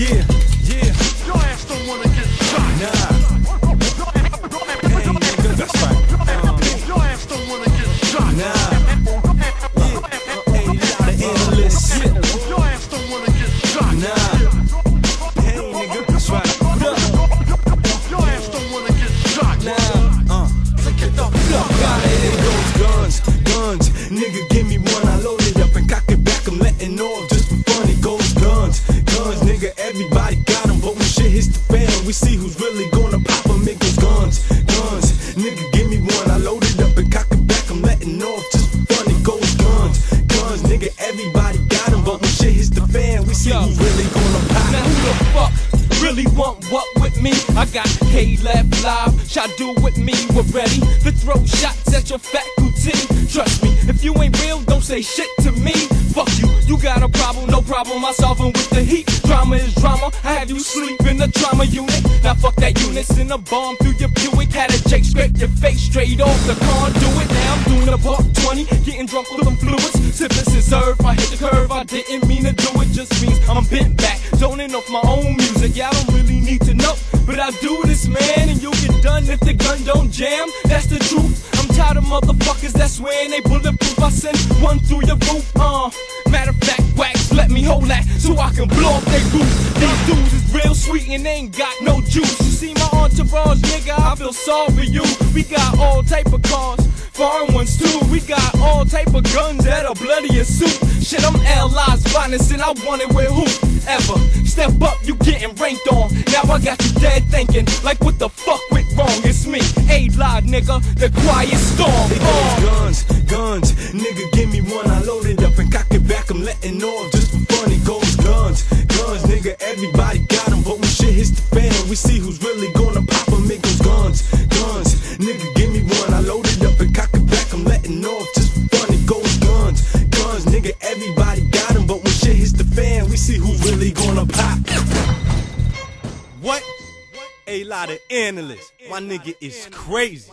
Yeah, yeah, Your ass don't wanna get shot. nah. Hey, nigga, that's right. Your ass don't wanna get shot. nah. Yeah, a lot of analysts. Yeah, Your ass don't wanna get shot. nah. Hey, nigga, that's right. Yeah, Your ass don't wanna get shot. nah. Uh. Get the fuck Got it, it goes guns, guns. Nigga, give me one, I load it up and cock it back. I'm letting off just for fun. It goes guns, guns. Nigga, everybody got 'em, but when shit hits the fan, we see who's really gonna pop 'em. It goes guns, guns. Nigga, give me one, I load it up and cock it back. I'm letting off just for fun. It goes guns, guns. Nigga, everybody got 'em, but when shit hits the fan, we see Yo. who's really gonna pop. Now who the fuck really want what me? I got K left live, shot do with me, we're ready to throw shots at your faculty. Trust me, if you ain't real, don't say shit to me. Fuck you, you got a problem, no problem, I solve 'em with the heat. Drama is drama, I have you sleep in the trauma unit. Now fuck that unit, send a bomb through your Buick. Had a Jake scrape your face straight off the conduit. Now I'm doing a buck 20, getting drunk with them fluids. Sipping scissor, I hit the curve, I didn't mean to do it, just means I'm bent back. Zoning off my own music, yeah, I don't really need to know. But I do this, man, and you'll get done if the gun don't jam. That's the truth. I'm tired of motherfuckers that swearing they bulletproof. I send one through your roof, uh. Matter of fact, wax, let me hold that so I can blow up they roof. These dudes is real sweet and they ain't got no juice. You see my entourage, nigga, I feel sorry for you. We got all type of cars, foreign ones too. We got all type of guns that are bloody as soup. Shit, I'm LI's finest and I want it with who ever. Step up, you getting ranked on. Now I got you dead thinking, like what the fuck went wrong? It's me, A-Live, nigga, the quiet storm. Goes uh. guns, guns. Nigga, give me one, I load it up and cock it back. I'm letting off just for fun. It goes guns, guns. Nigga, everybody got 'em, but when shit hits the fan, we see who's really gonna pop 'em. It goes guns, guns. Nigga, give me one, I load it up and cock it back. I'm letting off just for fun. It goes guns, guns. Nigga, everybody fan, we see who's really gonna pop. What? A lot of analysts. My nigga is crazy.